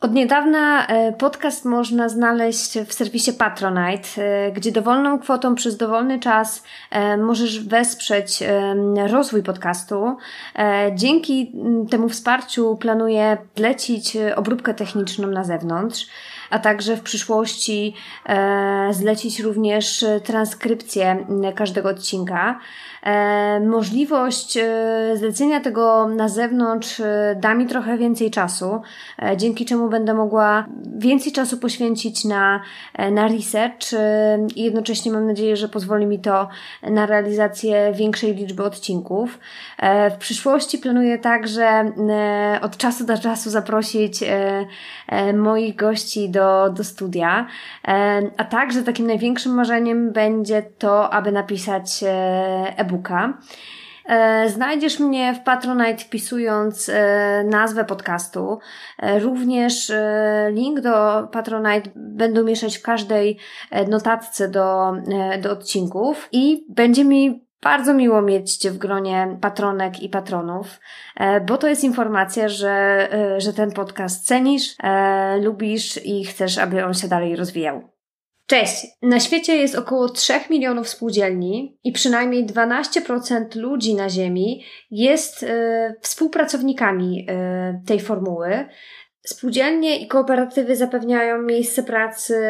Od niedawna e, podcast można znaleźć w serwisie Patronite, e, gdzie dowolną kwotą przez dowolny czas e, możesz wesprzeć rozwój podcastu. Dzięki temu wsparciu planuję lecić obróbkę techniczną na zewnątrz a także w przyszłości zlecić również transkrypcję każdego odcinka. E, możliwość e, zlecenia tego na zewnątrz e, da mi trochę więcej czasu, dzięki czemu będę mogła więcej czasu poświęcić na, na research i jednocześnie mam nadzieję, że pozwoli mi to na realizację większej liczby odcinków. W przyszłości planuję także od czasu do czasu zaprosić moich gości do, do studia, a także takim największym marzeniem będzie to, aby napisać e e-booka. E, znajdziesz mnie w Patronite wpisując e, nazwę podcastu. E, również link do Patronite będę mieszać w każdej notatce do, do odcinków i będzie mi bardzo miło mieć Cię w gronie patronek i patronów, bo to jest informacja, że, że ten podcast cenisz, lubisz i chcesz, aby on się dalej rozwijał. Cześć! Na świecie jest około 3 milionów spółdzielni i przynajmniej 12% ludzi na Ziemi jest y, współpracownikami y, tej formuły. Spółdzielnie i kooperatywy zapewniają miejsce pracy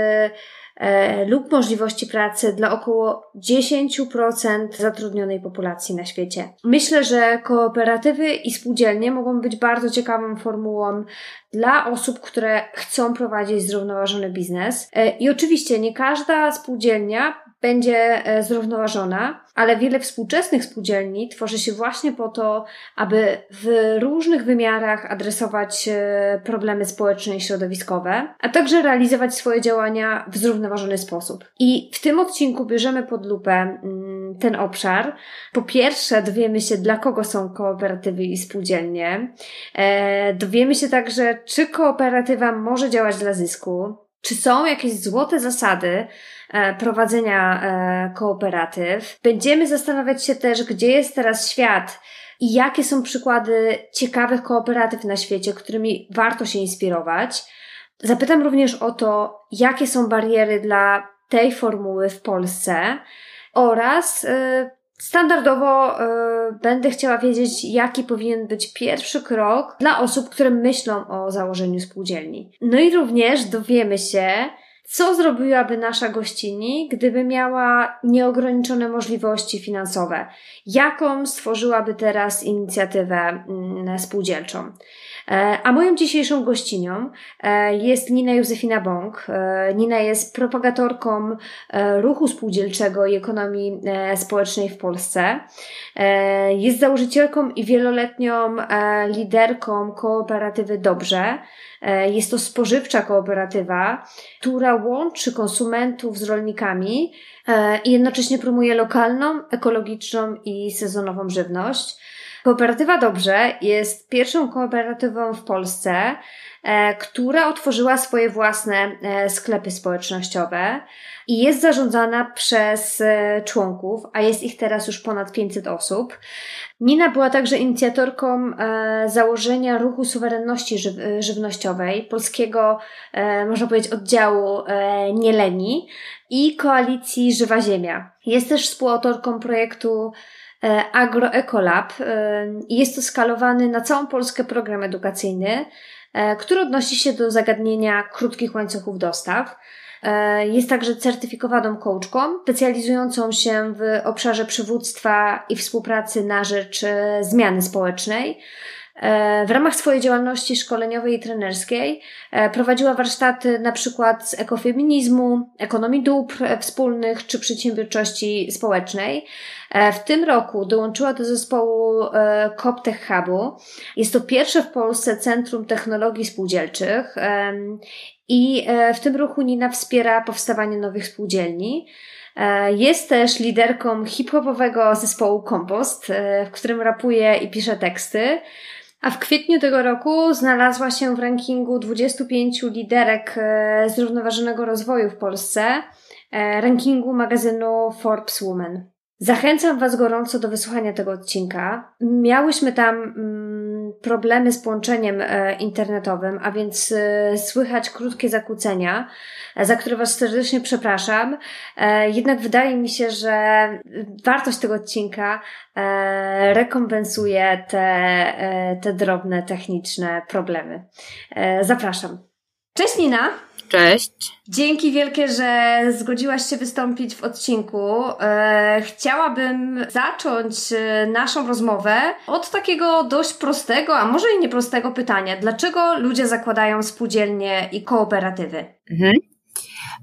lub możliwości pracy dla około 10% zatrudnionej populacji na świecie. Myślę, że kooperatywy i spółdzielnie mogą być bardzo ciekawą formułą dla osób, które chcą prowadzić zrównoważony biznes. E, I oczywiście nie każda spółdzielnia będzie e, zrównoważona, ale wiele współczesnych spółdzielni tworzy się właśnie po to, aby w różnych wymiarach adresować e, problemy społeczne i środowiskowe, a także realizować swoje działania w zrównoważony sposób. I w tym odcinku bierzemy pod lupę mm, ten obszar. Po pierwsze, dowiemy się, dla kogo są kooperatywy i spółdzielnie. E, dowiemy się także, czy kooperatywa może działać dla zysku, czy są jakieś złote zasady, E, prowadzenia e, kooperatyw. Będziemy zastanawiać się też, gdzie jest teraz świat i jakie są przykłady ciekawych kooperatyw na świecie, którymi warto się inspirować. Zapytam również o to, jakie są bariery dla tej formuły w Polsce oraz Standardowo będę chciała wiedzieć, jaki powinien być pierwszy krok dla osób, które myślą o założeniu spółdzielni. No i również dowiemy się, co zrobiłaby nasza gościni, gdyby miała nieograniczone możliwości finansowe? Jaką stworzyłaby teraz inicjatywę mm, spółdzielczą? E, a moją dzisiejszą gościnią e, jest Nina Józefina Bąk. E, Nina jest propagatorką ruchu spółdzielczego i ekonomii społecznej w Polsce. Jest założycielką i wieloletnią liderką kooperatywy Dobrze. Jest to spożywcza kooperatywa, która łączy konsumentów z rolnikami i jednocześnie promuje lokalną, ekologiczną i sezonową żywność. Kooperatywa Dobrze jest pierwszą kooperatywą w Polsce, e, która otworzyła swoje własne e, sklepy społecznościowe i jest zarządzana przez e, członków, a jest ich teraz już ponad 500 osób. Nina była także inicjatorką założenia ruchu suwerenności żywnościowej, polskiego, można powiedzieć, oddziału Nieleni i koalicji Żywa Ziemia. Jest też współautorką projektu AgroEcolab e, jest to skalowany na całą Polskę program edukacyjny, e, który odnosi się do zagadnienia krótkich łańcuchów dostaw. Jest także certyfikowaną coachką, specjalizującą się w obszarze przywództwa i współpracy na rzecz zmiany społecznej. E, w ramach swojej działalności szkoleniowej i trenerskiej e, prowadziła warsztaty na przykład z ekofeminizmu, ekonomii dóbr wspólnych czy przedsiębiorczości społecznej. W tym roku dołączyła do zespołu CopTech Hubu. Jest to pierwsze w Polsce Centrum Technologii Spółdzielczych i w tym ruchu Nina wspiera powstawanie nowych spółdzielni. E, jest też liderką hip-hopowego zespołu Kompost, e, w którym rapuje i pisze teksty. A w kwietniu tego roku znalazła się w rankingu 25 liderek e, zrównoważonego rozwoju w Polsce, rankingu magazynu Forbes Woman. Zachęcam Was gorąco do wysłuchania tego odcinka. Miałyśmy tam mm, problemy z połączeniem e, internetowym, a więc e, słychać krótkie zakłócenia, e, za które Was serdecznie przepraszam. Jednak wydaje mi się, że wartość tego odcinka rekompensuje te, te drobne techniczne problemy. Zapraszam. Cześć Nina! Cześć. Dzięki wielkie, że zgodziłaś się wystąpić w odcinku. E, chciałabym zacząć e, naszą rozmowę od takiego dość prostego, a może i nieprostego pytania. Dlaczego ludzie zakładają spółdzielnie i kooperatywy? Mhm.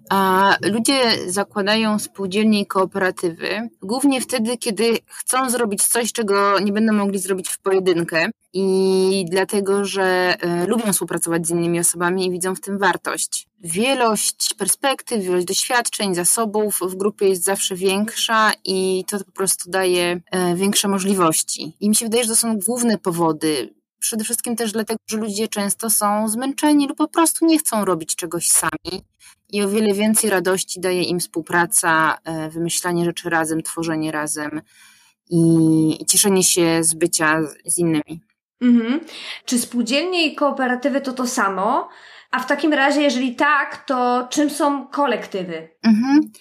A ludzie zakładają spółdzielnie i kooperatywy głównie wtedy, kiedy chcą zrobić coś, czego nie będą mogli zrobić w pojedynkę i dlatego, że y, lubią współpracować z innymi osobami i widzą w tym wartość. Wielość perspektyw, wielość doświadczeń, zasobów w grupie jest zawsze większa i to po prostu daje y, większe możliwości. I mi się wydaje, że to są główne powody. Przede wszystkim też dlatego, że ludzie często są zmęczeni lub po prostu nie chcą robić czegoś sami i o wiele więcej radości daje im współpraca, e, wymyślanie rzeczy razem, tworzenie razem i cieszenie się z bycia z innymi. Mhm. Czy spółdzielnie i kooperatywy to to samo? A w takim razie, jeżeli tak, to czym są kolektywy? Mhm.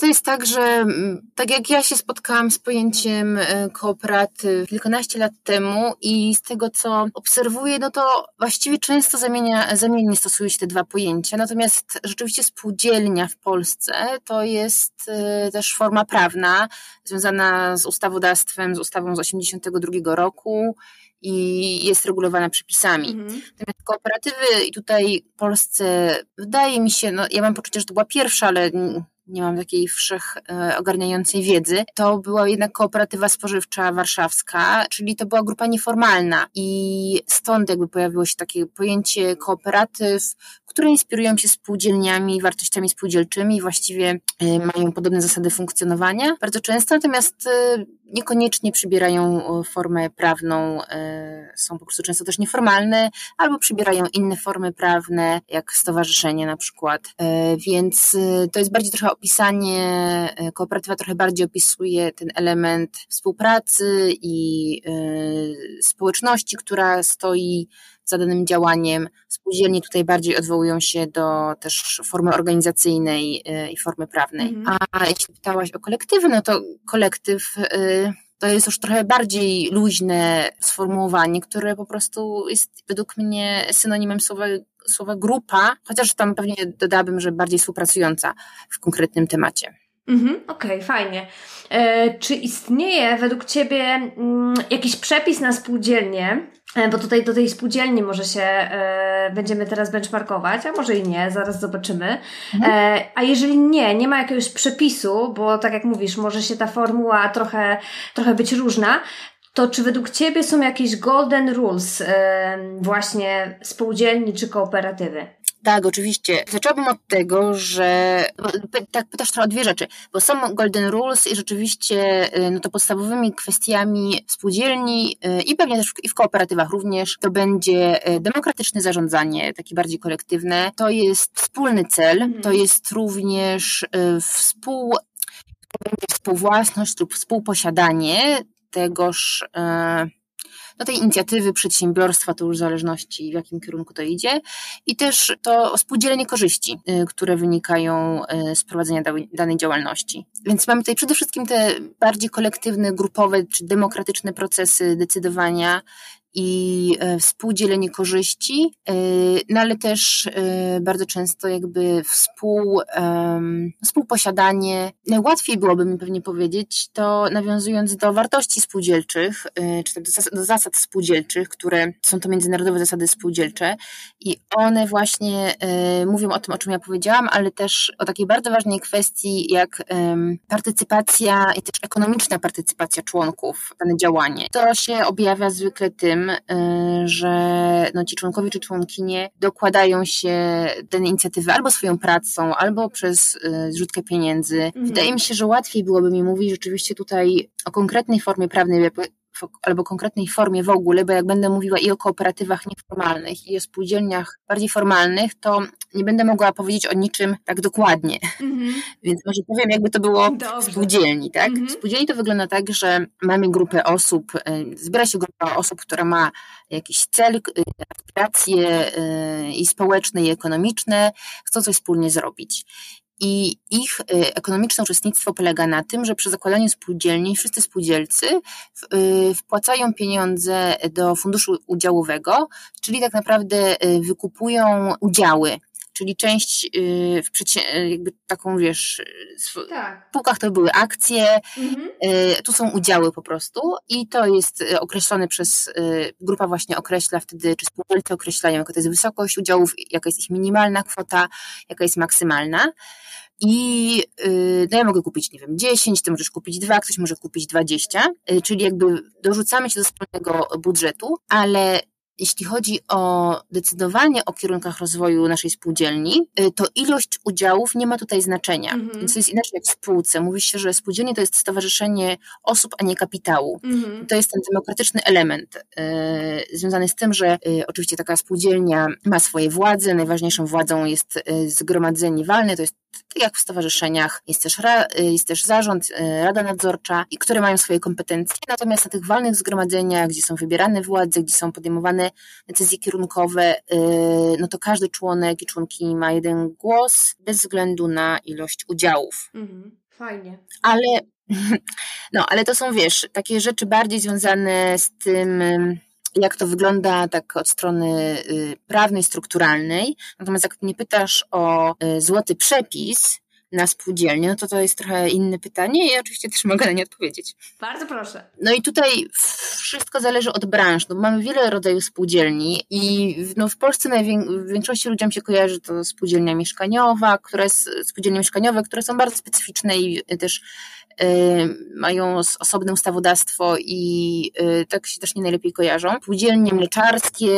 To jest tak, że mm, tak jak ja się spotkałam z pojęciem e, kooperatyw kilkanaście lat temu i z tego, co obserwuję, no to właściwie często zamienia, zamiennie stosuje się te dwa pojęcia. Natomiast rzeczywiście spółdzielnia w Polsce to jest e, też forma prawna związana z ustawodawstwem, z ustawą z 1982 roku i jest regulowana przepisami. Mhm. Natomiast kooperatywy i tutaj w Polsce wydaje mi się, no ja mam poczucie, że to była pierwsza, ale nie mam takiej wszech ogarniającej wiedzy, to była jednak kooperatywa spożywcza warszawska, czyli to była grupa nieformalna i stąd jakby pojawiło się takie pojęcie kooperatyw, które inspirują się spółdzielniami, wartościami spółdzielczymi właściwie e, mają podobne zasady funkcjonowania bardzo często, natomiast e, niekoniecznie przybierają formę prawną, są po prostu często też nieformalne, albo przybierają inne formy prawne, jak stowarzyszenie na przykład. Więc to jest bardziej trochę opisanie, e, kooperatywa trochę bardziej opisuje ten element współpracy i społeczności, która stoi za danym działaniem. Spółdzielnie tutaj bardziej odwołują się do też formy organizacyjnej y, i formy prawnej. Mhm. A jeśli pytałaś o kolektywy, no to kolektyw y, to jest już trochę bardziej luźne sformułowanie, które po prostu jest według mnie synonimem słowa słowa grupa, chociaż tam pewnie dodałabym, że bardziej współpracująca w konkretnym temacie. Mhm, Okej, okay, fajnie. E, czy istnieje według Ciebie mm, jakiś przepis na spółdzielnie? E, bo tutaj do tej spółdzielni może się e, będziemy teraz benchmarkować, a może i nie, zaraz zobaczymy. Mhm. E, a jeżeli nie, nie ma jakiegoś przepisu, bo tak jak mówisz, może się ta formuła trochę, trochę być różna, to czy według Ciebie są jakieś golden rules yy, właśnie spółdzielni czy kooperatywy? Tak, oczywiście. Zaczęłabym od tego, że tak pytasz trochę o dwie rzeczy, bo są golden rules i rzeczywiście y, no to podstawowymi kwestiami spółdzielni y, i pewnie też i w kooperatywach również to będzie y, demokratyczne zarządzanie, takie bardziej kolektywne. To jest wspólny cel, mhm. to jest również współ współwłasność lub współposiadanie tegoż, e, no tej inicjatywy przedsiębiorstwa, to już w zależności w jakim kierunku to idzie i też to spółdzielenie korzyści, e, które wynikają e, z prowadzenia danej działalności. Więc mamy tutaj przede wszystkim te bardziej kolektywne, grupowe czy demokratyczne procesy decydowania i współdzielenie korzyści, no ale też bardzo często jakby współ, współposiadanie. Najłatwiej byłoby mi pewnie powiedzieć to nawiązując do wartości spółdzielczych, czy do zasad spółdzielczych, które są to międzynarodowe zasady spółdzielcze i one właśnie mówią o tym, o czym ja powiedziałam, ale też o takiej bardzo ważnej kwestii jak partycypacja i też ekonomiczna partycypacja członków w dane działanie. To się objawia zwykle tym, y, że no, ci członkowie czy członkinie dokładają się do inicjatywy albo swoją pracą, albo przez y, zrzutkę pieniędzy. Mhm. Wydaje mi się, że łatwiej byłoby mi mówić rzeczywiście tutaj o konkretnej formie prawnej, albo konkretnej formie w ogóle, bo jak będę mówiła i o kooperatywach nieformalnych, i o spółdzielniach bardziej formalnych, to nie będę mogła powiedzieć o niczym tak dokładnie. Mm-hmm. Więc może powiem, jakby to było Dobrze. w spółdzielni, tak? Mm-hmm. W spółdzielni to wygląda tak, że mamy grupę osób, y, zbiera się grupa osób, która ma jakiś cel, y, aspiracje y, i społeczne, i ekonomiczne, chcą coś wspólnie zrobić. I ich y, ekonomiczne uczestnictwo polega na tym, że przy zakładaniu spółdzielni wszyscy spółdzielcy y, wpłacają pieniądze do funduszu udziałowego, czyli tak naprawdę y, wykupują udziały czyli część w przecie- jakby taką, wiesz, w tak. spółkach to były akcje, mhm. tu są udziały po prostu i to jest określone przez, grupa właśnie określa wtedy, czy spółdzielcy określają, jaka to jest wysokość udziałów, jaka jest ich minimalna kwota, jaka jest maksymalna. I no ja mogę kupić, nie wiem, 10, ty możesz kupić 2, ktoś może kupić 20, yy, czyli jakby dorzucamy się do wspólnego budżetu, ale jeśli chodzi o decydowanie o kierunkach rozwoju naszej spółdzielni, y, to ilość udziałów nie ma tutaj znaczenia. Mhm. Więc to jest inaczej jak w spółce. Mówi się, że spółdzielnie to jest stowarzyszenie osób, a nie kapitału. Mhm. To jest ten demokratyczny element y, związany z tym, że y, oczywiście taka spółdzielnia ma swoje władze. Najważniejszą władzą jest y, zgromadzenie walne, to jest tak jak w stowarzyszeniach, jest też, jest też zarząd, y, rada nadzorcza, i które mają swoje kompetencje. Natomiast na tych walnych zgromadzeniach, gdzie są wybierane władze, gdzie są podejmowane decyzje kierunkowe, y, no to każdy członek i członkini ma jeden głos, bez względu na ilość udziałów. Mhm. Fajnie. Ale, no, ale to są, wiesz, takie rzeczy bardziej związane z tym, jak to wygląda tak od strony y, prawnej, strukturalnej. Natomiast jak mnie pytasz o y, złoty przepis na spółdzielnię, no to to jest trochę inne pytanie i oczywiście też mogę na nie odpowiedzieć. Bardzo proszę. No i tutaj wszystko zależy od branż. No, mamy wiele rodzajów spółdzielni i no, w Polsce w większości ludziom się kojarzy to spółdzielnia mieszkaniowa, które spółdzielnie mieszkaniowe, które są bardzo specyficzne i też mają osobne ustawodawstwo i y, tak się też nie najlepiej kojarzą. Spółdzielnie mleczarskie,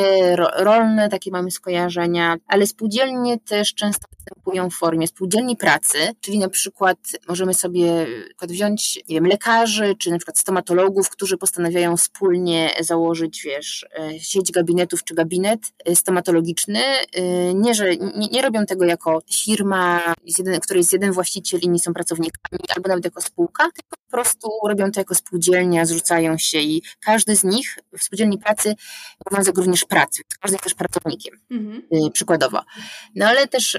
rolne, takie mamy skojarzenia, ale spółdzielnie też często występują w formie spółdzielni pracy, czyli na przykład możemy sobie wziąć nie wiem, lekarzy, czy na przykład stomatologów, którzy postanawiają wspólnie założyć, wiesz, e, sieć gabinetów czy gabinet e, stomatologiczny. E, nie, że nie, nie robią tego jako firma, w której jest jeden właściciel, inni są pracownikami, albo nawet jako spółka, tylko po prostu robią to jako spółdzielnia, zrzucają się i każdy z nich w spółdzielni pracy obowiązek również pracy, każdy jest też pracownikiem, mhm. przykładowo. No ale też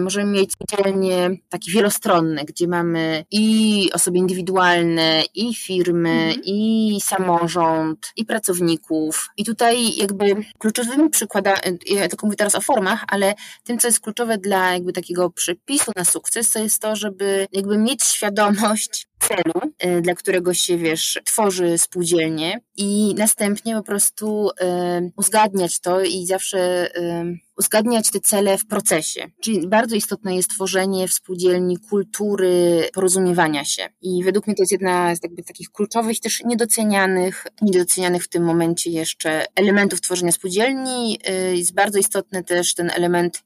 możemy mieć spółdzielnie takie wielostronne, gdzie mamy i osoby indywidualne, i firmy, mhm. i samorząd, i pracowników. I tutaj jakby kluczowymi przykładami, ja tylko mówię teraz o formach, ale tym, co jest kluczowe dla jakby takiego przepisu na sukces, to jest to, żeby jakby mieć świadomość celu, y, dla którego się, wiesz, tworzy spółdzielnie i następnie po prostu y, uzgadniać to i zawsze y, uzgadniać te cele w procesie. Czyli bardzo istotne jest tworzenie w spółdzielni kultury porozumiewania się. I według mnie to jest jedna z jakby takich kluczowych, też niedocenianych, niedocenianych w tym momencie jeszcze elementów tworzenia spółdzielni. Jest bardzo istotny też ten element,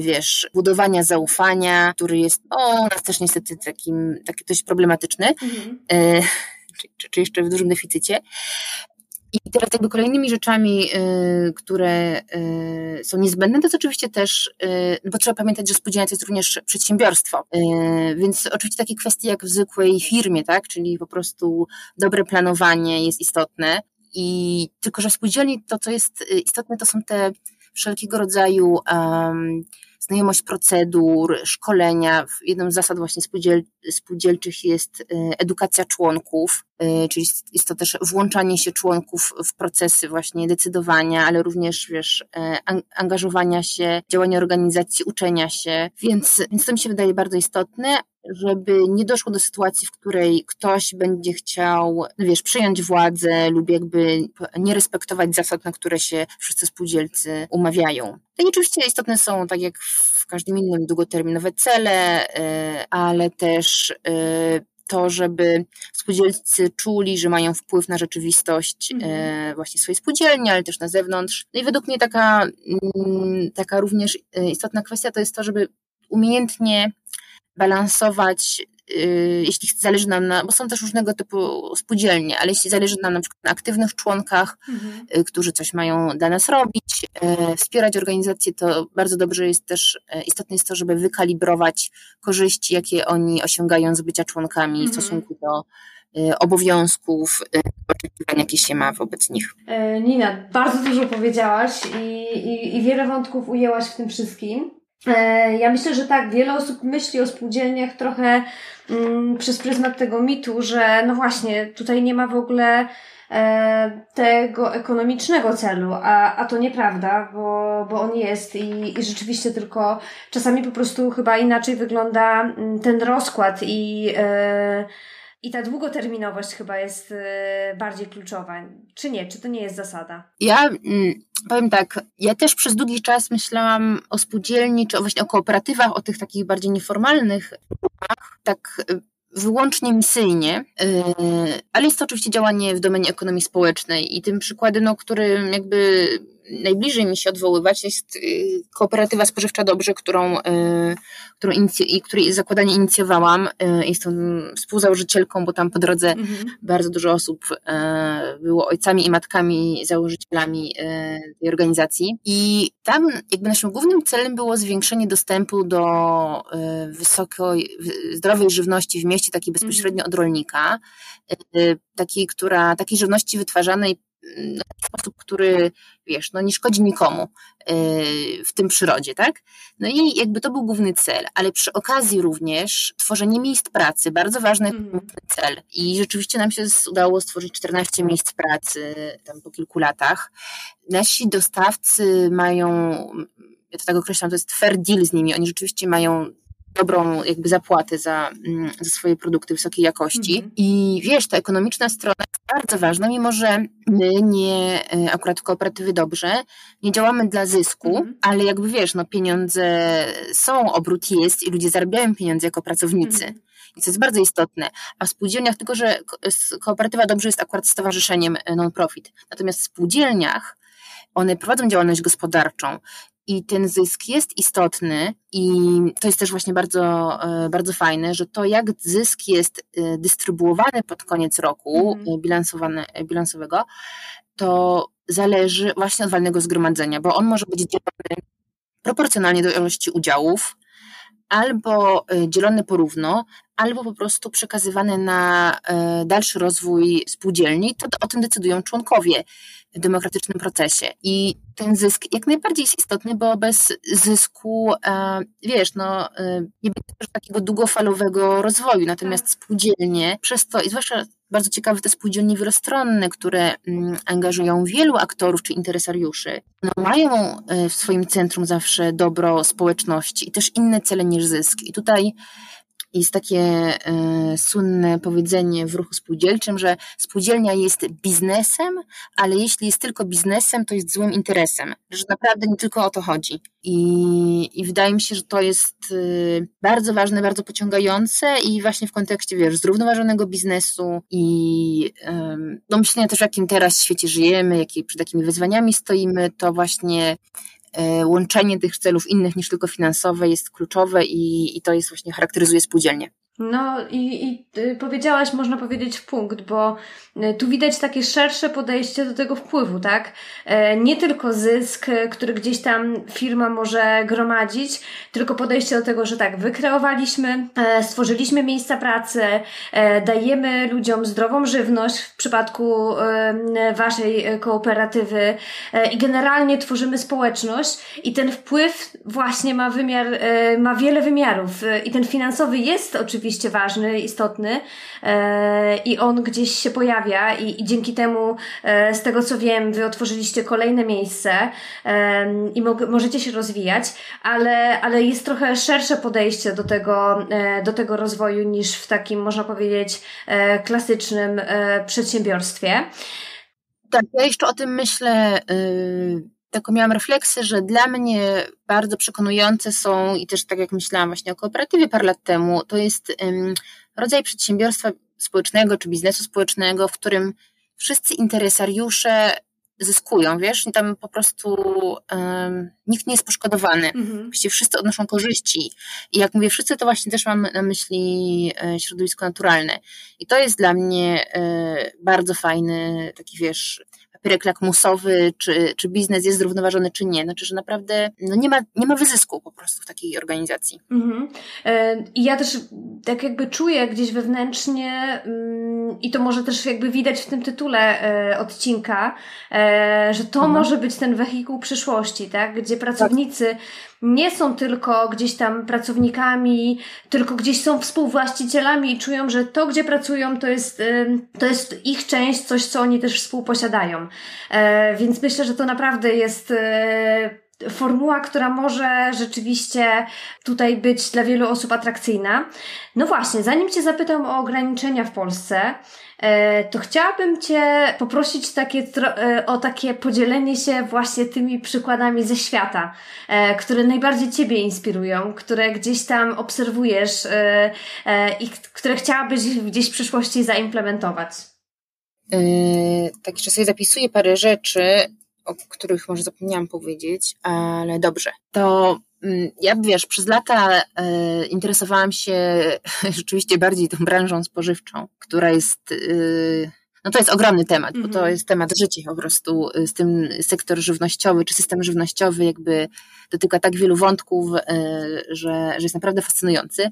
wiesz, budowania zaufania, który jest, o, nas też niestety takim, taki dość problematyczny. Mhm. Czy, czy, jeszcze w dużym deficycie. I teraz jakby kolejnymi rzeczami, y, które y, są niezbędne, to jest oczywiście też, y, bo trzeba pamiętać, że spółdzielnia to jest również przedsiębiorstwo, więc oczywiście takie kwestie jak w zwykłej firmie, tak, czyli po prostu dobre planowanie jest istotne. I tylko, że w spółdzielni to, co jest istotne, to są te wszelkiego rodzaju um, znajomość procedur, szkolenia. Jedną z zasad właśnie spółdziel, spółdzielczych jest edukacja członków, czyli jest to też włączanie się członków w procesy właśnie decydowania, ale również wiesz, angażowania się, działania organizacji, uczenia się, więc, więc to mi się wydaje bardzo istotne, żeby nie doszło do sytuacji, w której ktoś będzie chciał, no wiesz, przejąć władzę lub jakby nie respektować zasad, na które się wszyscy spółdzielcy umawiają. No i oczywiście istotne są, tak jak w każdym innym, długoterminowe cele, y, ale też y, to, żeby spółdzielcy czuli, że mają wpływ na rzeczywistość mm. właśnie swojej spółdzielni, ale też na zewnątrz. No i według mnie taka, mm, taka również istotna kwestia to jest to, żeby umiejętnie balansować, jeśli zależy nam na, bo są też różnego typu spółdzielnie, ale jeśli zależy nam na przykład na aktywnych członkach, mhm. Y, którzy coś mają dla nas robić, y, wspierać organizację, to bardzo dobrze jest też, istotne jest to, żeby wykalibrować korzyści, jakie oni osiągają z bycia członkami mhm. w stosunku do obowiązków, oczekiwań, jakie się ma wobec nich. E, Nina, bardzo dużo powiedziałaś i, i, i wiele wątków ujęłaś w tym wszystkim. E, ja myślę, że tak, wiele osób myśli o spółdzielniach trochę mm, przez pryzmat tego mitu, że no właśnie, tutaj nie ma w ogóle e, tego ekonomicznego celu, a, a to nieprawda, bo, bo on jest i, i rzeczywiście tylko czasami po prostu chyba inaczej wygląda mm, ten rozkład i e, i ta długoterminowość chyba jest y, bardziej kluczowa. Czy nie? Czy to nie jest zasada? Ja mm, powiem tak, ja też przez długi czas myślałam o spółdzielni, czy właśnie o kooperatywach, o tych takich bardziej nieformalnych, tak y, wyłącznie misyjnie, y, ale jest to oczywiście działanie w domenie ekonomii społecznej i tym przykładem, no, którym jakby najbliżej mi się odwoływać jest y, kooperatywa spożywcza Dobrze, którą, y, którą inicy- której zakładanie inicjowałam. Y, jestem współzałożycielką, bo tam po drodze mhm. bardzo dużo osób było ojcami i matkami, założycielami tej organizacji. I tam jakby naszym głównym celem było zwiększenie dostępu do wysokoj, zdrowej żywności w mieście, takiej bezpośrednio mhm. od rolnika, takiej, która, takiej żywności wytwarzanej w sposób, który, wiesz, no nie szkodzi nikomu y, w tym przyrodzie, tak? No i jakby to był główny cel, ale przy okazji również tworzenie miejsc pracy, bardzo ważny mm. cel. I rzeczywiście nam się udało stworzyć 14 miejsc pracy tam po kilku latach. Nasi dostawcy mają, ja to tak określam, to jest fair deal z nimi, oni rzeczywiście mają dobrą jakby zapłatę za, mm, za swoje produkty wysokiej jakości. Mhm. I wiesz, ta ekonomiczna strona jest bardzo ważna, mimo że my nie, e, akurat kooperatywy dobrze, nie działamy dla zysku, mhm. ale jakby wiesz, no pieniądze są, obrót jest i ludzie zarabiają pieniądze jako pracownicy. Mhm. I to jest bardzo istotne. A w spółdzielniach, tylko że kooperatywa dobrze jest akurat stowarzyszeniem e, non-profit. Natomiast w spółdzielniach one prowadzą działalność gospodarczą i ten zysk jest istotny i to jest też właśnie bardzo, e, bardzo fajne, że to jak zysk jest e, dystrybuowany pod koniec roku mm. bilansowany, bilansowego, to zależy właśnie od walnego zgromadzenia, bo on może być dzielony proporcjonalnie do ilości udziałów, albo dzielony porówno, albo po prostu przekazywany na dalszy rozwój spółdzielni. To o tym decydują członkowie w demokratycznym procesie. I ten zysk jak najbardziej jest istotny, bo bez zysku, e, wiesz, no, e, nie będzie też takiego długofalowego rozwoju. Natomiast tak. spółdzielnie, przez to, i zwłaszcza bardzo ciekawe te spółdzielnie wielostronne, które mm, angażują wielu aktorów czy interesariuszy, no, mają e, w swoim centrum zawsze dobro społeczności i też inne cele niż zysk. I tutaj jest takie e, słynne powiedzenie w ruchu spółdzielczym, że spółdzielnia jest biznesem, ale jeśli jest tylko biznesem, to jest złym interesem. Że naprawdę nie tylko o to chodzi. I, i wydaje mi się, że to jest e, bardzo ważne, bardzo pociągające i właśnie w kontekście, wiesz, zrównoważonego biznesu i no myślenia też, w jakim teraz świecie żyjemy, jakie, przed jakimi wyzwaniami stoimy, to właśnie E, łączenie tych celów innych niż tylko finansowe jest kluczowe i, i to jest właśnie charakteryzuje spółdzielnie. No i, i y, powiedziałaś, można powiedzieć, w punkt, bo y, tu widać takie szersze podejście do tego wpływu, tak? E, nie tylko zysk, y, który gdzieś tam firma może gromadzić, tylko podejście do tego, że tak, wykreowaliśmy, e, stworzyliśmy miejsca pracy, e, dajemy ludziom zdrową żywność w przypadku waszej kooperatywy i generalnie tworzymy społeczność i ten wpływ właśnie ma wymiar, ma wiele wymiarów i ten finansowy jest oczywiście oczywiście ważny, istotny e, i on gdzieś się pojawia i, i dzięki temu, e, z tego co wiem, wy otworzyliście kolejne miejsce e, i mo możecie się rozwijać, ale, ale jest trochę szersze podejście do tego, e, do tego rozwoju niż w takim, można powiedzieć, e, klasycznym e, przedsiębiorstwie. Tak, ja jeszcze o tym myślę. Yy taką miałam refleksję, że dla mnie bardzo przekonujące są i też tak jak myślałam właśnie o kooperatywie parę lat temu, to jest rodzaj przedsiębiorstwa społecznego czy biznesu społecznego, w którym wszyscy interesariusze zyskują, wiesz, i tam po prostu um, nikt nie jest poszkodowany. Mhm. Właściwie wszyscy odnoszą korzyści. I jak mówię wszyscy, to właśnie też mam na myśli e, środowisko naturalne. I to jest dla mnie e, bardzo fajny, taki wiesz, papierek lakmusowy, czy, czy biznes jest zrównoważony, czy nie. Znaczy, że naprawdę no nie, ma, nie ma wyzysku po prostu w takiej organizacji. Mhm. E, I ja też tak jakby czuję gdzieś wewnętrznie mm, i to może też jakby widać w tym tytule e, odcinka, e, że to mhm. może być ten wehikuł przyszłości, tak? Gdzie pracownicy tak nie są tylko gdzieś tam pracownikami, tylko gdzieś są współwłaścicielami i czują, że to, gdzie pracują, to jest, to jest ich część, coś, co oni też współposiadają. E, więc myślę, że to naprawdę jest e, formuła, która może rzeczywiście tutaj być dla wielu osób atrakcyjna. No właśnie, zanim Cię zapytam o ograniczenia w Polsce, E, to chciałabym Cię poprosić takie, e, o takie podzielenie się właśnie tymi przykładami ze świata, e, które najbardziej Ciebie inspirują, które gdzieś tam obserwujesz i które chciałabyś gdzieś w przyszłości zaimplementować. tak, jeszcze sobie zapisuję parę rzeczy, o których może zapomniałam powiedzieć, ale dobrze. To Mm, ja wiesz, przez lata e, interesowałam się rzeczywiście bardziej tą branżą spożywczą, która jest. E, no to jest ogromny temat, mm -hmm. bo to mhm. jest temat życia po prostu. Z tym sektor żywnościowy czy system żywnościowy jakby dotyka tak wielu wątków, e, że, że jest naprawdę fascynujący.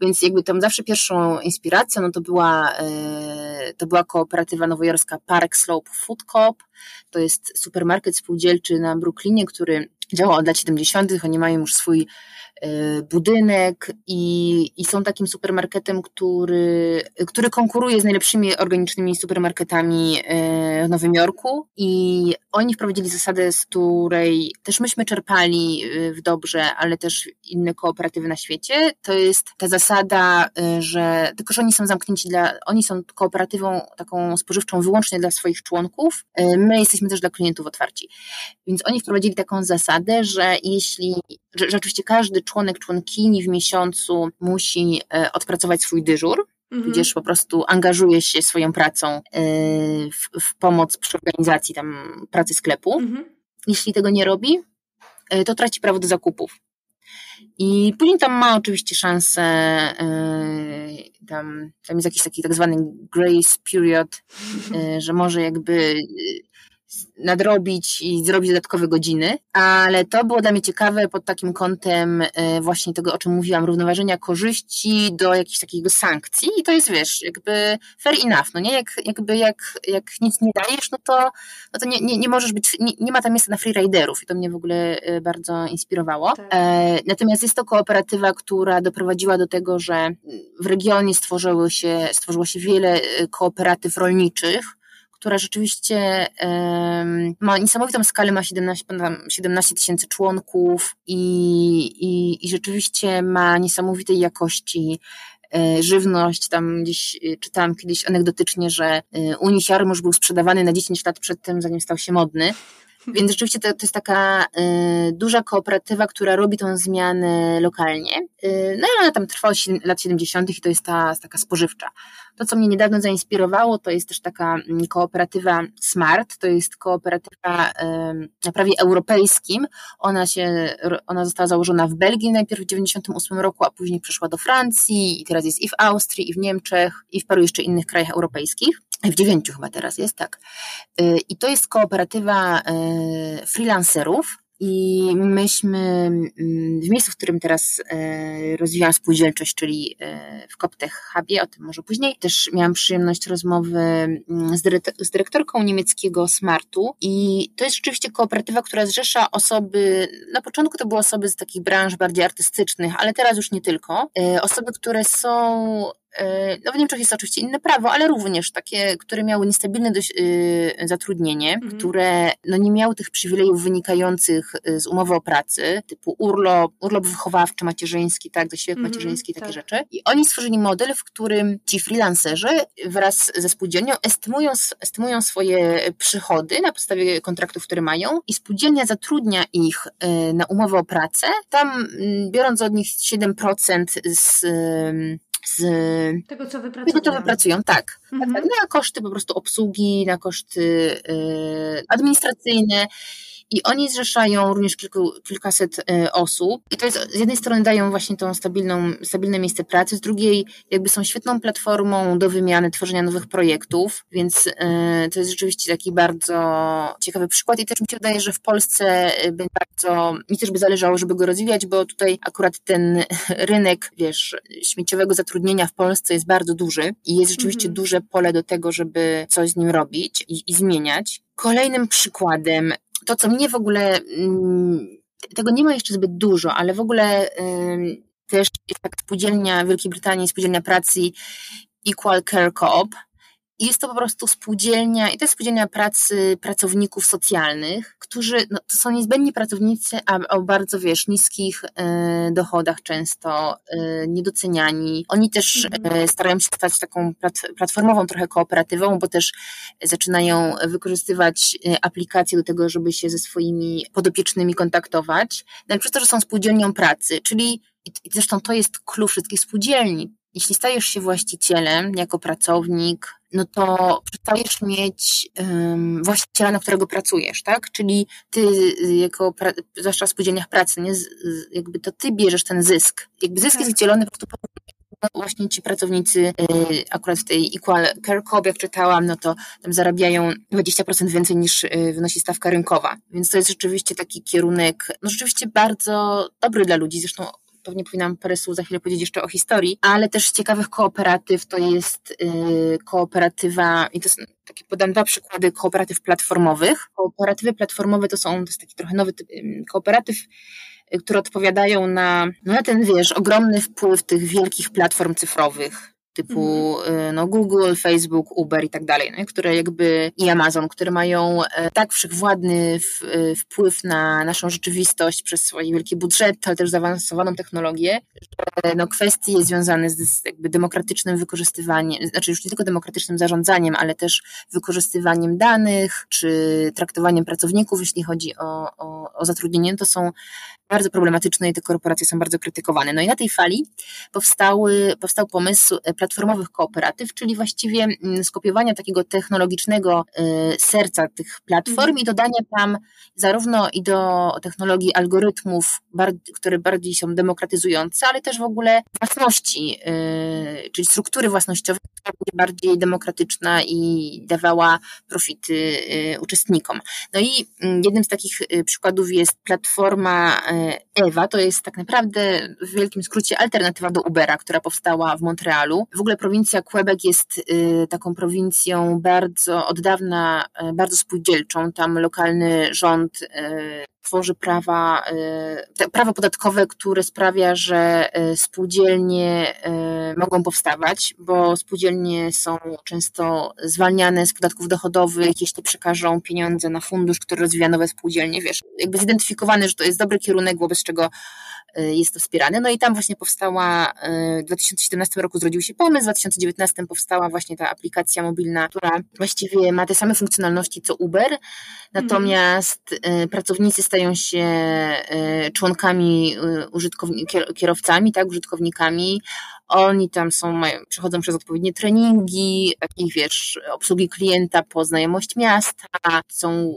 Więc jakby tam zawsze pierwszą inspiracją no to była, e, to była kooperatywa nowojorska Park Slope Food Coop. To jest supermarket spółdzielczy na Brooklynie, który działa od lat 70. Oni mają już swój budynek i, i są takim supermarketem, który, który konkuruje z najlepszymi organicznymi supermarketami e, w Nowym Jorku i oni wprowadzili zasadę, z której też myśmy czerpali e, w dobrze, ale też inne kooperatywy na świecie. To jest ta zasada, że tylko, że oni są zamknięci dla, oni są kooperatywą taką spożywczą wyłącznie dla swoich członków. My jesteśmy też dla klientów otwarci. Więc oni wprowadzili taką zasadę, że jeśli, że, że oczywiście każdy członek, członkini w miesiącu musi e, odpracować swój dyżur, mhm. gdzież po prostu angażuje się swoją pracą e, w, w pomoc przy organizacji tam pracy sklepu. Mhm. Jeśli tego nie robi, e, to traci prawo do zakupów. I później tam ma oczywiście szansę, tam, tam jest jakiś taki tak zwany grace period, że może jakby nadrobić i zrobić dodatkowe godziny, ale to było dla mnie ciekawe pod takim kątem e, właśnie tego, o czym mówiłam, równoważenia korzyści do jakichś takiego sankcji i to jest, wiesz, jakby fair enough, no nie? Jak, jakby jak, jak nic nie dajesz, no to, no to nie, nie, nie możesz być, nie, nie ma tam miejsca na freeriderów i to mnie w ogóle e, bardzo inspirowało. Tak. E, natomiast jest to kooperatywa, która doprowadziła do tego, że w regionie stworzyło się, stworzyło się wiele kooperatyw rolniczych, która rzeczywiście ma niesamowitą skalę, ma 17, 17 tysięcy członków i, i, i rzeczywiście ma niesamowitej jakości e, żywność. Tam gdzieś e, czytałam kiedyś anegdotycznie, że e, Unisiarm już był sprzedawany na 10 lat przed tym, zanim stał się modny. Więc rzeczywiście to, to jest taka y, duża kooperatywa, która robi tą zmianę lokalnie. Y, no i ona tam trwa od lat 70. i to jest ta taka spożywcza. To, co mnie niedawno zainspirowało, to jest też taka mm, kooperatywa Smart, to jest kooperatywa na prawie europejskim. Ona, się, ona została założona w Belgii najpierw w 98 roku, a później przeszła do Francji i teraz jest i w Austrii, i w Niemczech, i w paru jeszcze innych krajach europejskich. W dziewięciu chyba teraz jest, tak. Y, I to jest kooperatywa y, freelancerów, i myśmy mm, w miejscu, w którym teraz e, rozwijam spółdzielczość, czyli w Koptech Hubie, o tym może później, też miałam przyjemność rozmowy mm, z dyrektorką niemieckiego Smartu i to jest rzeczywiście kooperatywa, która zrzesza osoby, na początku to były osoby z takich branż bardziej artystycznych, ale teraz już nie tylko, osoby, które są no w Niemczech jest oczywiście inne prawo, ale również takie, które miały niestabilne dość, y, zatrudnienie, mhm. które no nie miały tych przywilejów wynikających y, z umowy o pracy, typu urlop, urlop wychowawczy, macierzyński, tak, zasiłek mhm, macierzyński, takie tak. rzeczy. I oni stworzyli model, w którym ci freelancerzy wraz ze spółdzielnią estymują, estymują swoje przychody na podstawie kontraktów, które mają i spółdzielnia zatrudnia ich y, na umowę o pracę, tam mm, biorąc od nich 7% z z tego, co wypracują. Tego, co wypracują, tak. Mhm. Na koszty po prostu obsługi, na koszty y, administracyjne. I oni zrzeszają również kilku, kilkaset e, osób. I to jest, z jednej strony dają właśnie tą stabilną, stabilne miejsce pracy, z drugiej jakby są świetną platformą do wymiany, tworzenia nowych projektów, więc e, to jest rzeczywiście taki bardzo ciekawy przykład i też mi się wydaje, że w Polsce by bardzo, mi też by zależało, żeby go rozwijać, bo tutaj akurat ten rynek, wiesz, śmieciowego zatrudnienia w Polsce jest bardzo duży i jest rzeczywiście mhm. duże pole do tego, żeby coś z nim robić i, i zmieniać. Kolejnym przykładem to, co mnie w ogóle, mm, tego nie ma jeszcze zbyt dużo, ale w ogóle też jest taka spółdzielnia Wielkiej Brytanii, spółdzielnia pracy Equal Care Co-op, jest to po prostu spółdzielnia, i to jest spółdzielnia pracy pracowników socjalnych, którzy, no, to są niezbędni pracownicy, a o bardzo, wiesz, niskich y, dochodach często, y, niedoceniani. Oni też y, starają się stać taką plat, platformową trochę kooperatywą, bo też zaczynają wykorzystywać aplikacje do tego, żeby się ze swoimi podopiecznymi kontaktować. No, przez to, że są spółdzielnią pracy, czyli i zresztą to jest klucz wszystkich spółdzielni. Jeśli stajesz się właścicielem jako pracownik, no to przestajesz mieć um, właściciela, na którego pracujesz, tak? Czyli ty jako, zwłaszcza w spółdzielniach pracy, nie? Jakby to ty bierzesz ten zysk. Jakby zysk jest tak. wydzielony po prostu właśnie ci pracownicy, y, akurat w tej Equal Care Coop, jak czytałam, no to tam zarabiają 20% więcej niż y, wynosi stawka rynkowa. Więc to jest rzeczywiście taki kierunek, no rzeczywiście bardzo dobry dla ludzi. Zresztą pewnie powinnam parę słów za chwilę powiedzieć jeszcze o historii, ale też z ciekawych kooperatyw to jest yy, kooperatywa, i to są takie podam dwa przykłady kooperatyw platformowych. Kooperatywy platformowe to są, to jest taki trochę nowy typ yy, kooperatyw, yy, które odpowiadają na, no na ten, wiesz, ogromny wpływ tych wielkich platform cyfrowych, typu mhm. no, Google, Facebook, Uber i tak dalej, no, które jakby i Amazon, które mają e, tak wszechwładny e, wpływ na naszą rzeczywistość przez swoje wielkie budżety, ale też zaawansowaną technologię, że no, kwestie związane z jakby demokratycznym wykorzystywaniem, znaczy już nie tylko demokratycznym zarządzaniem, ale też wykorzystywaniem danych, czy traktowaniem pracowników, jeśli chodzi o, o, o zatrudnienie, to są bardzo problematyczne i te korporacje są bardzo krytykowane. No i na tej fali powstały, powstał pomysł platformowych kooperatyw, czyli właściwie mm, skopiowania takiego technologicznego y, serca tych platform mhm. i dodania tam zarówno i do technologii algorytmów, które bardziej są demokratyzujące, ale też w ogóle własności, y, czyli struktury własnościowej, która będzie bardziej demokratyczna i dawała profity y, uczestnikom. No i mm, jednym z takich przykładów jest platforma Ewa, to jest tak naprawdę w wielkim skrócie alternatywa do Ubera, która powstała w Montrealu. W ogóle prowincja Quebec jest y, taką prowincją bardzo od dawna, y, bardzo spółdzielczą. Tam lokalny rząd y, tworzy prawa, prawo podatkowe, które sprawia, że spółdzielnie mogą powstawać, bo spółdzielnie są często zwalniane z podatków dochodowych, jeśli przekażą pieniądze na fundusz, który rozwija nowe spółdzielnie, wiesz, jakby zidentyfikowany, że to jest dobry kierunek, wobec czego Y, jest to wspierane. No i tam właśnie powstała, y, w 2017 roku zrodził się pomysł, w 2019 powstała właśnie ta aplikacja mobilna, która właściwie ma te same funkcjonalności co Uber, natomiast mhm. pracownicy stają się członkami, kierowcami, tak, użytkownikami, oni tam są, mają, przechodzą przez odpowiednie treningi, takich wiesz, obsługi klienta po znajomość miasta, są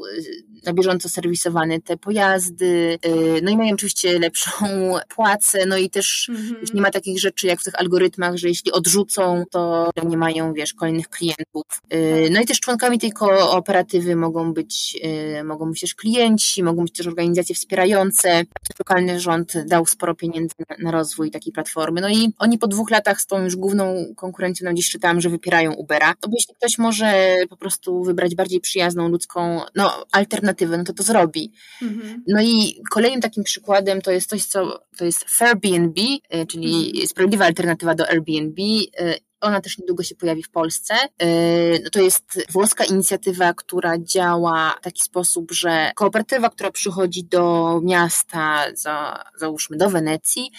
na bieżąco serwisowane te pojazdy, y, no i mają oczywiście lepszą płacę, no i też mhm. nie ma takich rzeczy jak w tych algorytmach, że jeśli odrzucą, to nie mają, wiesz, kolejnych klientów. Y, no i też członkami tej kooperatywy mogą być, y, mogą być też klienci, mogą być też organizacje wspierające. Lokalny rząd dał sporo pieniędzy na rozwój takiej platformy. No i oni po dwóch latach z tą już główną konkurencją, dziś czytałam, że wypierają Ubera. Bo jeśli ktoś może po prostu wybrać bardziej przyjazną ludzką, no alternatywę no to to zrobi. Mhm. No i kolejnym takim przykładem to jest coś, co to jest Fairbnb, y, czyli mhm. sprawiedliwa alternatywa do Airbnb. Y, ona też niedługo się pojawi w Polsce. Y, no to jest włoska inicjatywa, która działa w taki sposób, że kooperatywa, która przychodzi do miasta, za, załóżmy do Wenecji,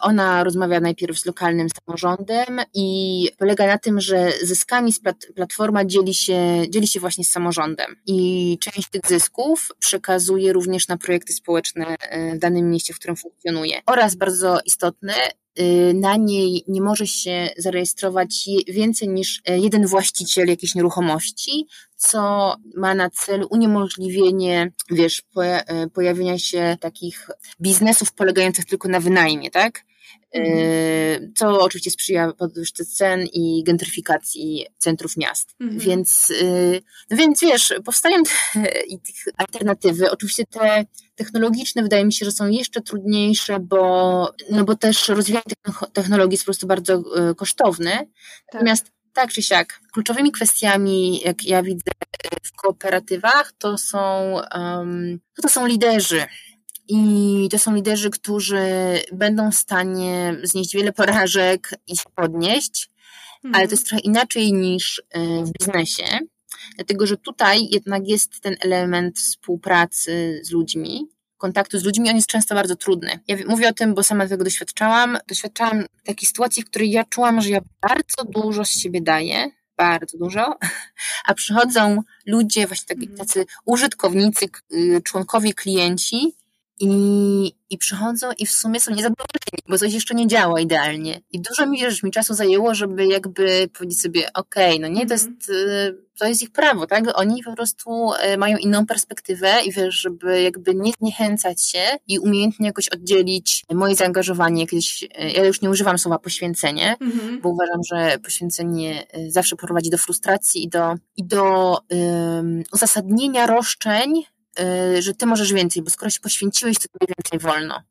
ona rozmawia najpierw z lokalnym samorządem i polega na tym, że zyskami z plat platforma dzieli się, dzieli się właśnie z samorządem. I część tych zysków przekazuje również na projekty społeczne y, w danym mieście, w którym funkcjonuje. Oraz bardzo istotne, Y, na niej nie może się zarejestrować więcej niż e, jeden właściciel jakiejś nieruchomości, co ma na celu uniemożliwienie, wiesz, e, pojawienia się takich biznesów polegających tylko na wynajmie, tak? Mhm. Y, co oczywiście sprzyja podwyżce cen i gentryfikacji centrów miast. Mhm. Więc, y, no więc wiesz, powstają te, alternatywy. Oczywiście te technologiczne wydaje mi się, że są jeszcze trudniejsze, bo, no bo też rozwijanie technologii jest po prostu bardzo y, kosztowne. Tak. Natomiast tak czy siak, kluczowymi kwestiami, jak ja widzę w kooperatywach, to są, um, to są liderzy. I to są liderzy, którzy będą w stanie znieść wiele porażek i się podnieść, mhm. ale to jest trochę inaczej niż y, w biznesie, dlatego że tutaj jednak jest ten element współpracy z ludźmi, kontaktu z ludźmi, on jest często bardzo trudny. Ja mówię o tym, bo sama tego doświadczałam. Doświadczałam takiej sytuacji, w której ja czułam, że ja bardzo dużo z siebie daję, bardzo dużo, a przychodzą ludzie, właśnie tacy, mhm. tacy użytkownicy, y, członkowie, klienci i, i przychodzą i w sumie są niezadowoleni, bo coś jeszcze nie działa idealnie. I dużo mi, wiesz, mi czasu zajęło, żeby jakby powiedzieć sobie, okej, okay, no nie, to mhm. jest, y, to jest ich prawo, tak? Oni po prostu y, mają inną perspektywę i wiesz, żeby jakby nie zniechęcać się i umiejętnie jakoś oddzielić moje zaangażowanie. Kiedyś, y, ja już nie używam słowa poświęcenie, mhm. bo uważam, że poświęcenie zawsze prowadzi do frustracji i do, i do um, uzasadnienia roszczeń, że ty możesz więcej, bo skoro się poświęciłeś, to tobie więcej wolno.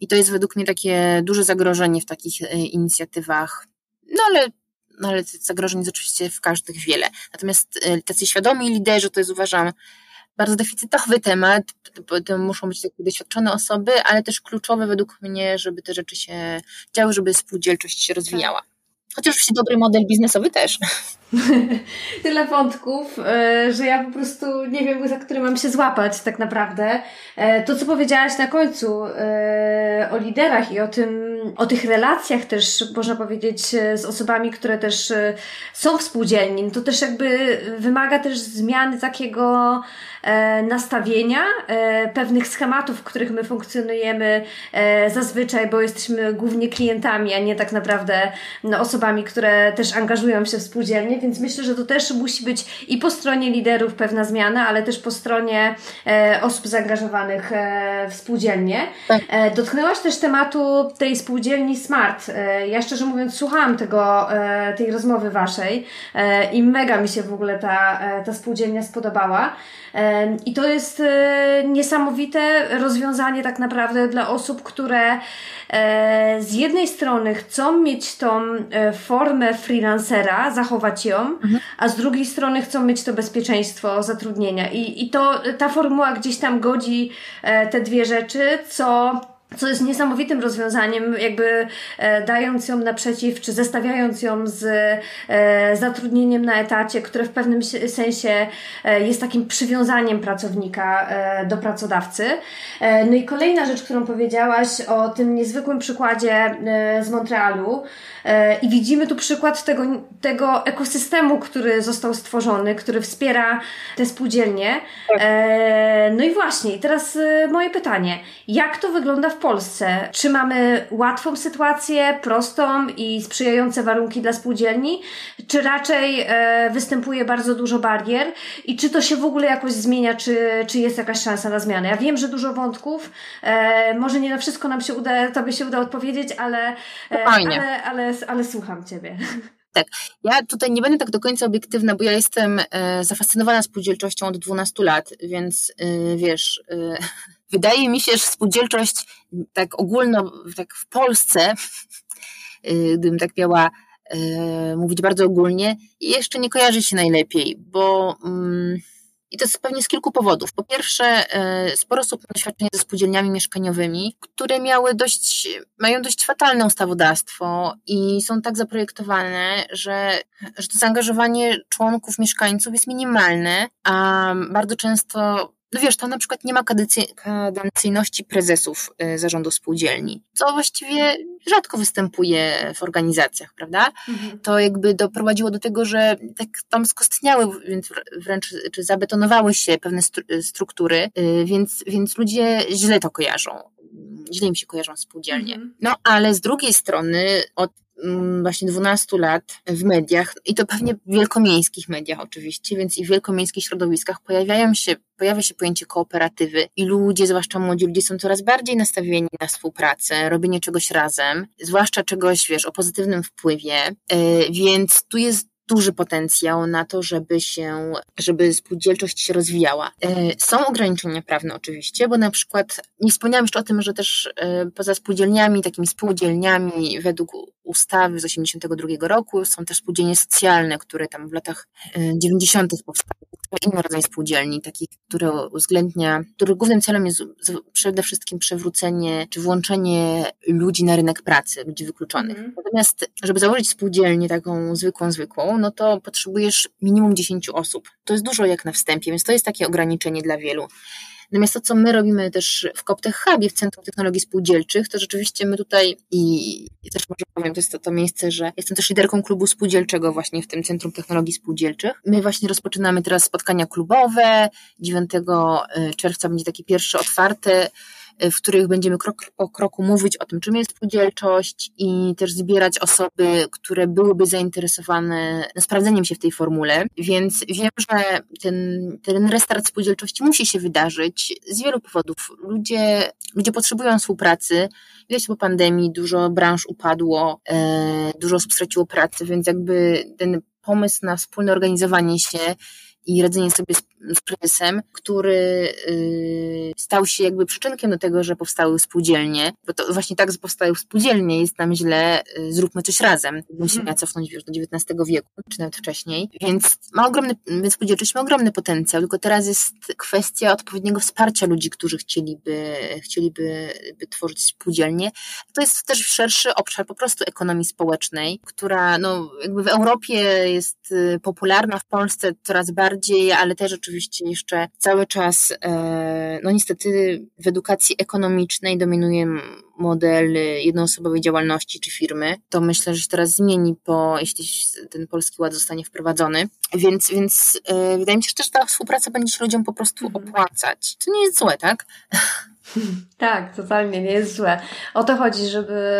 I to jest według mnie takie duże zagrożenie w takich y, inicjatywach. No ale, no ale zagrożeń jest oczywiście w każdych wiele. Natomiast y, tacy świadomi liderzy to jest uważam bardzo deficytowy temat. To muszą być takie doświadczone osoby, ale też kluczowe według mnie, żeby te rzeczy się działy, żeby spółdzielczość się rozwijała. Chociaż oczywiście dobry model biznesowy też. Tyle wątków, e, że ja po prostu nie wiem, za który mam się złapać tak naprawdę. E, to, co powiedziałaś na końcu e, o liderach i o tym, o tych relacjach też, można powiedzieć, z osobami, które też są w spółdzielni, no to też jakby wymaga też zmiany takiego nastawienia, pewnych schematów, w których my funkcjonujemy zazwyczaj, bo jesteśmy głównie klientami, a nie tak naprawdę no, osobami, które też angażują się w spółdzielnie, więc myślę, że to też musi być i po stronie liderów pewna zmiana, ale też po stronie e, osób zaangażowanych e, w spółdzielnie. Tak. E, dotknęłaś też tematu tej spółdzielni Smart. E, ja szczerze mówiąc słuchałam tego, e, tej rozmowy Waszej e, i mega mi się w ogóle ta, ta spółdzielnia spodobała. I to jest niesamowite rozwiązanie tak naprawdę dla osób, które z jednej strony chcą mieć tą formę freelancera, zachować ją, mhm. a z drugiej strony chcą mieć to bezpieczeństwo zatrudnienia. I, i to ta formuła gdzieś tam godzi e, te dwie rzeczy, co co jest niesamowitym rozwiązaniem, jakby e, dając ją naprzeciw, czy zestawiając ją z e, zatrudnieniem na etacie, które w pewnym sensie e, jest takim przywiązaniem pracownika e, do pracodawcy. E, no i kolejna rzecz, którą powiedziałaś o tym niezwykłym przykładzie e, z Montrealu, i widzimy tu przykład tego, tego ekosystemu, który został stworzony, który wspiera te spółdzielnie. No i właśnie, teraz moje pytanie. Jak to wygląda w Polsce? Czy mamy łatwą sytuację, prostą i sprzyjające warunki dla spółdzielni, czy raczej e, występuje bardzo dużo barier i czy to się w ogóle jakoś zmienia, czy, czy jest jakaś szansa na zmianę? Ja wiem, że dużo wątków, e, może nie na wszystko nam się uda, tobie się uda odpowiedzieć, ale, e, ale, ale, ale słucham Ciebie. Tak, ja tutaj nie będę tak do końca obiektywna, bo ja jestem e, zafascynowana spółdzielczością od 12 lat, więc e, wiesz, e, wydaje mi się, że spółdzielczość tak ogólno, tak w Polsce, y, gdybym tak miała y, mówić bardzo ogólnie, jeszcze nie kojarzy się najlepiej, bo mm, i to jest pewnie z kilku powodów. Po pierwsze, y, sporo osób ma doświadczenie ze spółdzielniami mieszkaniowymi, które miały dość, mają dość fatalne ustawodawstwo i są tak zaprojektowane, że, że to zaangażowanie członków mieszkańców jest minimalne, a bardzo często no wiesz, tam na przykład nie ma kadencyjności prezesów y, zarządu spółdzielni, co właściwie rzadko występuje w organizacjach, prawda? Mhm. To jakby doprowadziło do tego, że tak tam skostniały, więc wręcz czy zabetonowały się pewne struktury, y, więc, więc ludzie źle to kojarzą źle im się kojarzą spółdzielnie. Mhm. No ale z drugiej strony od właśnie 12 lat w mediach i to pewnie w wielkomiejskich mediach oczywiście, więc i w wielkomiejskich środowiskach pojawiają się, pojawia się pojęcie kooperatywy i ludzie, zwłaszcza młodzi ludzie są coraz bardziej nastawieni na współpracę, robienie czegoś razem, zwłaszcza czegoś, wiesz, o pozytywnym wpływie, e, więc tu jest duży potencjał na to, żeby się, żeby spółdzielczość się rozwijała. E, są ograniczenia prawne oczywiście, bo na przykład nie wspomniałam jeszcze o tym, że też e, poza spółdzielniami, takimi spółdzielniami według ustawy z 82 roku są też spółdzielnie socjalne, które tam w latach 90. E, powstały. Inny rodzaj spółdzielni, takich, które uwzględnia, których głównym celem jest przede wszystkim przewrócenie czy włączenie ludzi na rynek pracy, ludzi wykluczonych. Mm. Natomiast, żeby założyć spółdzielnię taką zwykłą, zwykłą, no to potrzebujesz minimum 10 osób. To jest dużo jak na wstępie, więc to jest takie ograniczenie dla wielu. Natomiast to, co my robimy też w Koptech Hubie, w Centrum Technologii Spółdzielczych, to rzeczywiście my tutaj i, też może powiem, to jest to, to miejsce, że jestem też liderką klubu spółdzielczego właśnie w tym Centrum Technologii Spółdzielczych. My właśnie rozpoczynamy teraz spotkania klubowe. 9 y, czerwca będzie takie pierwsze otwarte w których będziemy krok po kroku mówić o tym, czym jest spółdzielczość i też zbierać osoby, które byłyby zainteresowane sprawdzeniem się w tej formule. Więc wiem, że ten, ten restart spółdzielczości musi się wydarzyć z wielu powodów. Ludzie, ludzie potrzebują współpracy. Widać po pandemii, dużo branż upadło, e, dużo osób straciło pracę, więc jakby ten pomysł na wspólne organizowanie się i radzenie sobie z, kryzysem, który y, stał się jakby przyczynkiem do tego, że powstały spółdzielnie, bo to właśnie tak powstały spółdzielnie, jest nam źle, y, zróbmy coś razem. Musimy hmm. cofnąć już do XIX wieku, czy nawet wcześniej, więc ma ogromny, więc spółdzielczość ma ogromny potencjał, tylko teraz jest kwestia odpowiedniego wsparcia ludzi, którzy chcieliby, chcieliby by tworzyć spółdzielnie. To jest też szerszy obszar po prostu ekonomii społecznej, która no, jakby w Europie jest y, popularna, w Polsce coraz bardziej, ale też oczywiście jeszcze cały czas, e, no niestety w edukacji ekonomicznej dominuje model jednoosobowej działalności czy firmy. To myślę, że się teraz zmieni, po, jeśli ten polski ład zostanie wprowadzony. Więc, więc e, wydaje mi się, że też ta współpraca będzie się ludziom po prostu mhm. opłacać. To nie jest złe, tak? Tak, totalnie nie jest złe. O to chodzi, żeby,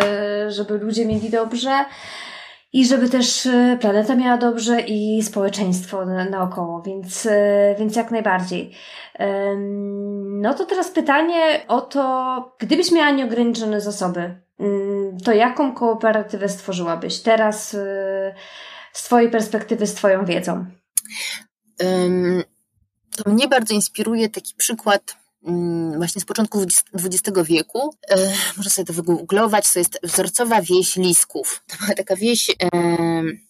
żeby ludzie mieli dobrze, i żeby też e, planeta miała dobrze i społeczeństwo naokoło, więc, e, więc jak najbardziej. No to teraz pytanie o to, gdybyś miała nieograniczone zasoby, mm, to jaką kooperatywę stworzyłabyś teraz e, z Twojej perspektywy, z Twoją wiedzą? To mnie bardzo inspiruje taki przykład właśnie z początku XX wieku. E, można sobie to wygooglować, to jest wzorcowa wieś Lisków. To była taka wieś, e,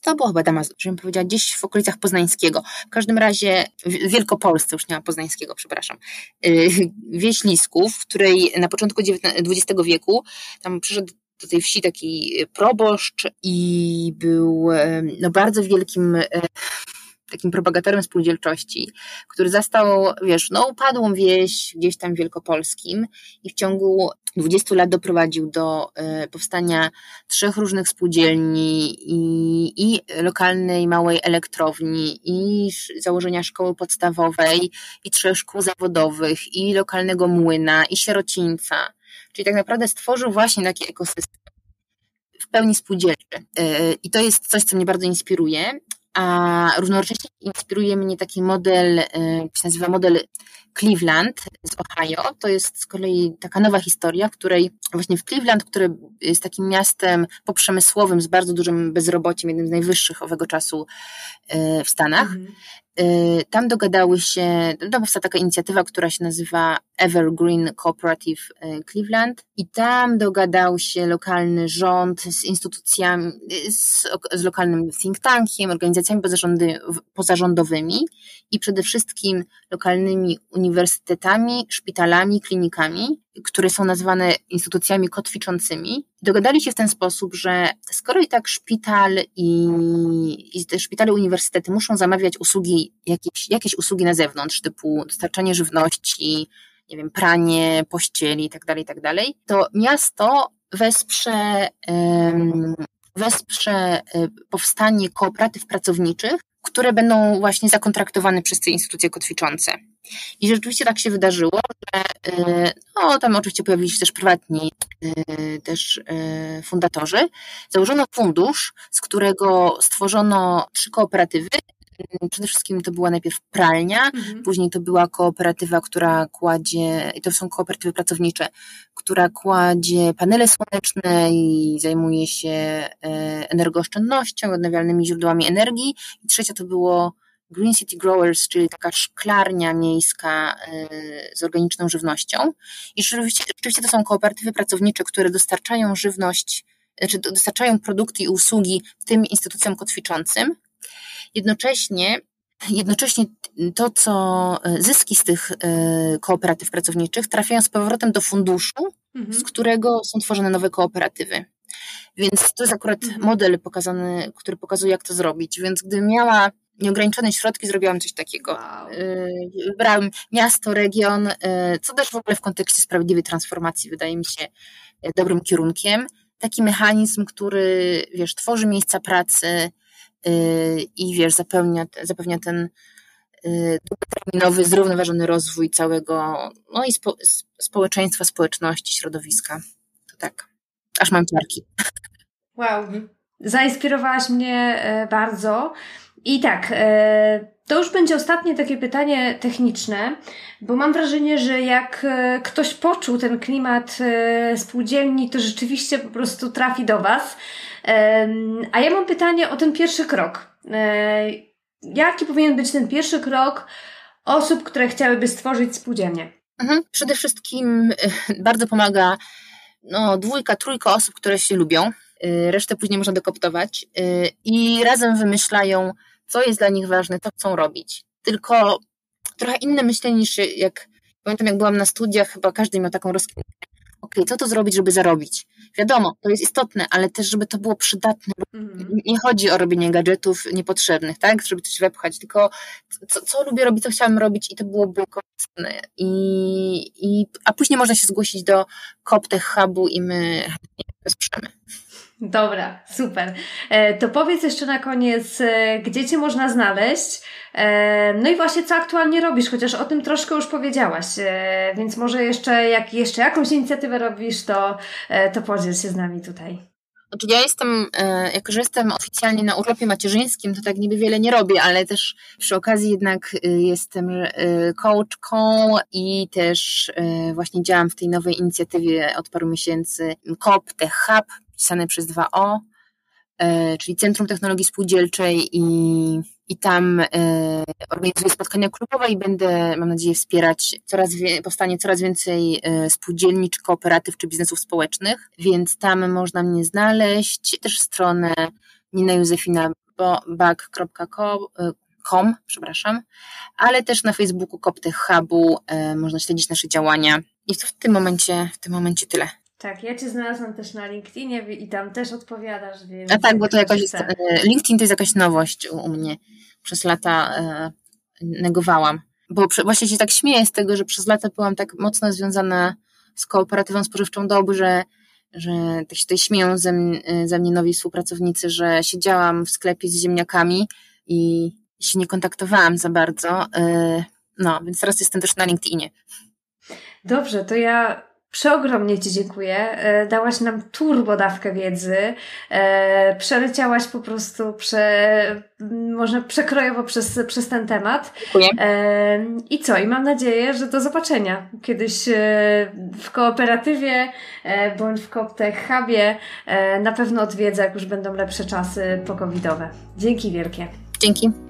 to było chyba Damazur, żebym powiedziała, gdzieś w okolicach Poznańskiego. W każdym razie w Wielkopolsce, już nie ma Poznańskiego, przepraszam. E, wieś Lisków, w której na początku XX wieku tam przyszedł do tej wsi taki proboszcz i był no, bardzo wielkim takim propagatorem spółdzielczości, który zastał, wiesz, no upadłą wieś gdzieś tam wielkopolskim i w ciągu 20 lat doprowadził do y, powstania trzech różnych spółdzielni i, i lokalnej małej elektrowni i założenia szkoły podstawowej i trzech szkół zawodowych i lokalnego młyna i sierocińca. Czyli tak naprawdę stworzył właśnie taki ekosystem w pełni spółdzielczy. Y, I to jest coś, co mnie bardzo inspiruje a równocześnie inspiruje mnie taki model, e, się nazywa model Cleveland z Ohio. To jest z kolei taka nowa historia, w której właśnie w Cleveland, które jest takim miastem poprzemysłowym z bardzo dużym bezrobociem, jednym z najwyższych owego czasu e, w Stanach, mhm. Y, tam dogadały się, to powstała taka inicjatywa, która się nazywa Evergreen Cooperative y, Cleveland i tam dogadał się lokalny rząd z instytucjami, z, z lokalnym think tankiem, organizacjami pozarządowymi i przede wszystkim lokalnymi uniwersytetami, szpitalami, klinikami, które są nazywane instytucjami kotwiczącymi. Dogadali się w ten sposób, że skoro i tak szpital i, i te szpitale, uniwersytety muszą zamawiać usługi, jakieś, jakieś usługi na zewnątrz, typu dostarczanie żywności, nie wiem, pranie, pościeli itd., tak itd., tak to miasto wesprze, wesprze e, powstanie kooperatyw pracowniczych, które będą właśnie zakontraktowane przez te instytucje kotwiczące. I rzeczywiście tak się wydarzyło, że e, no, tam oczywiście pojawili się też prywatni e, też fundatorzy. Założono fundusz, z którego stworzono trzy kooperatywy, Przede wszystkim to była najpierw pralnia, mhm. później to była kooperatywa, która kładzie, i to są kooperatywy pracownicze, która kładzie panele słoneczne i zajmuje się e, energooszczędnością, odnawialnymi źródłami energii. I trzecia to było Green City Growers, czyli taka szklarnia miejska e, z organiczną żywnością. I rzeczywiście, rzeczywiście to są kooperatywy pracownicze, które dostarczają żywność, znaczy dostarczają produkty i usługi tym instytucjom kotwiczącym, Jednocześnie Jednocześnie to, co zyski z tych e, kooperatyw pracowniczych trafiają z powrotem do funduszu, mhm. z którego są tworzone nowe kooperatywy. Więc to jest akurat mhm. model pokazany, który pokazuje, jak to zrobić. Więc gdybym miała nieograniczone środki, zrobiłam coś takiego. Wow. E, wybrałam miasto, region, co też w ogóle w kontekście sprawiedliwej transformacji wydaje mi się dobrym kierunkiem. Taki mechanizm, który, wiesz, tworzy miejsca pracy, Y, i wiesz, zapewnia, zapewnia ten y, długoterminowy, zrównoważony rozwój całego no i spo, społeczeństwa, społeczności, środowiska. To tak. Aż mam ciarki. Wow. Zainspirowałaś mnie e, bardzo. I tak, e, to już będzie ostatnie takie pytanie techniczne, bo mam wrażenie, że jak e, ktoś poczuł ten klimat spółdzielni, to rzeczywiście po prostu trafi do Was. A ja mam pytanie o ten pierwszy krok. E, jaki powinien być ten pierwszy krok osób, które chciałyby stworzyć spółdzielnię? Mhm. Przede wszystkim e, bardzo pomaga no, dwójka, trójka osób, które się lubią. E, resztę później można dekoptować i razem wymyślają, co jest dla nich ważne, co chcą robić. Tylko trochę inne myślenie niż jak pamiętam, jak byłam na studiach, chyba każdy miał taką rozkminę ok, co to zrobić, żeby zarobić? Wiadomo, to jest istotne, ale też, żeby to było przydatne. Mhm. Nie chodzi o robienie gadżetów niepotrzebnych, tak, żeby coś wepchać, tylko co, co lubię robić, co chciałam robić i to byłoby korzystne. I, i, a później można się zgłosić do CopTech Hubu i my wesprzemy. Dobra, super. E, to powiedz jeszcze na koniec, e, gdzie Cię można znaleźć? E, no i właśnie, co aktualnie robisz, chociaż o tym troszkę już powiedziałaś, więc może jeszcze, jak jeszcze jakąś inicjatywę robisz, to, to podziel się z nami tutaj. Znaczy ja jestem, jako że jestem oficjalnie na urlopie macierzyńskim, to tak niby wiele nie robię, ale też przy okazji jednak jestem coachką i też właśnie działam w tej nowej inicjatywie od paru miesięcy COP Tech Hub, pisane przez 2O, e, czyli Centrum Technologii Spółdzielczej i i tam e, organizuję spotkania klubowe i będę, mam nadzieję, wspierać coraz powstanie coraz więcej e, spółdzielni, czy kooperatyw, czy biznesów społecznych, więc tam można mnie znaleźć, też stronę Nina Józefina bag.com, przepraszam, ale też na Facebooku Koptech Hubu można śledzić nasze działania i w tym momencie, w tym momencie tyle. Tak, ja Cię znalazłam też na LinkedInie i tam też odpowiadasz, więc... A tak, bo to jakoś jest, LinkedIn to jest jakaś nowość u, u mnie. Przez lata e, negowałam. Bo właśnie się tak śmieję z tego, że przez lata byłam tak mocno związana z kooperatywą spożywczą Dob, że, że tak się tutaj śmieją ze, ze mnie nowi współpracownicy, że siedziałam w sklepie z ziemniakami i się nie kontaktowałam za bardzo. E, no, więc teraz jestem też na LinkedInie. Dobrze, to ja Przeogromnie Ci dziękuję. E, dałaś nam turbo dawkę wiedzy. E, przeleciałaś po prostu prze, można przekrojowo przez, przez ten temat. Dziękuję. E, I co? I mam nadzieję, że do zobaczenia kiedyś w kooperatywie bądź w Koptech Hubie. Na pewno odwiedzę, jak już będą lepsze czasy pokowidowe. Dzięki wielkie. Dzięki.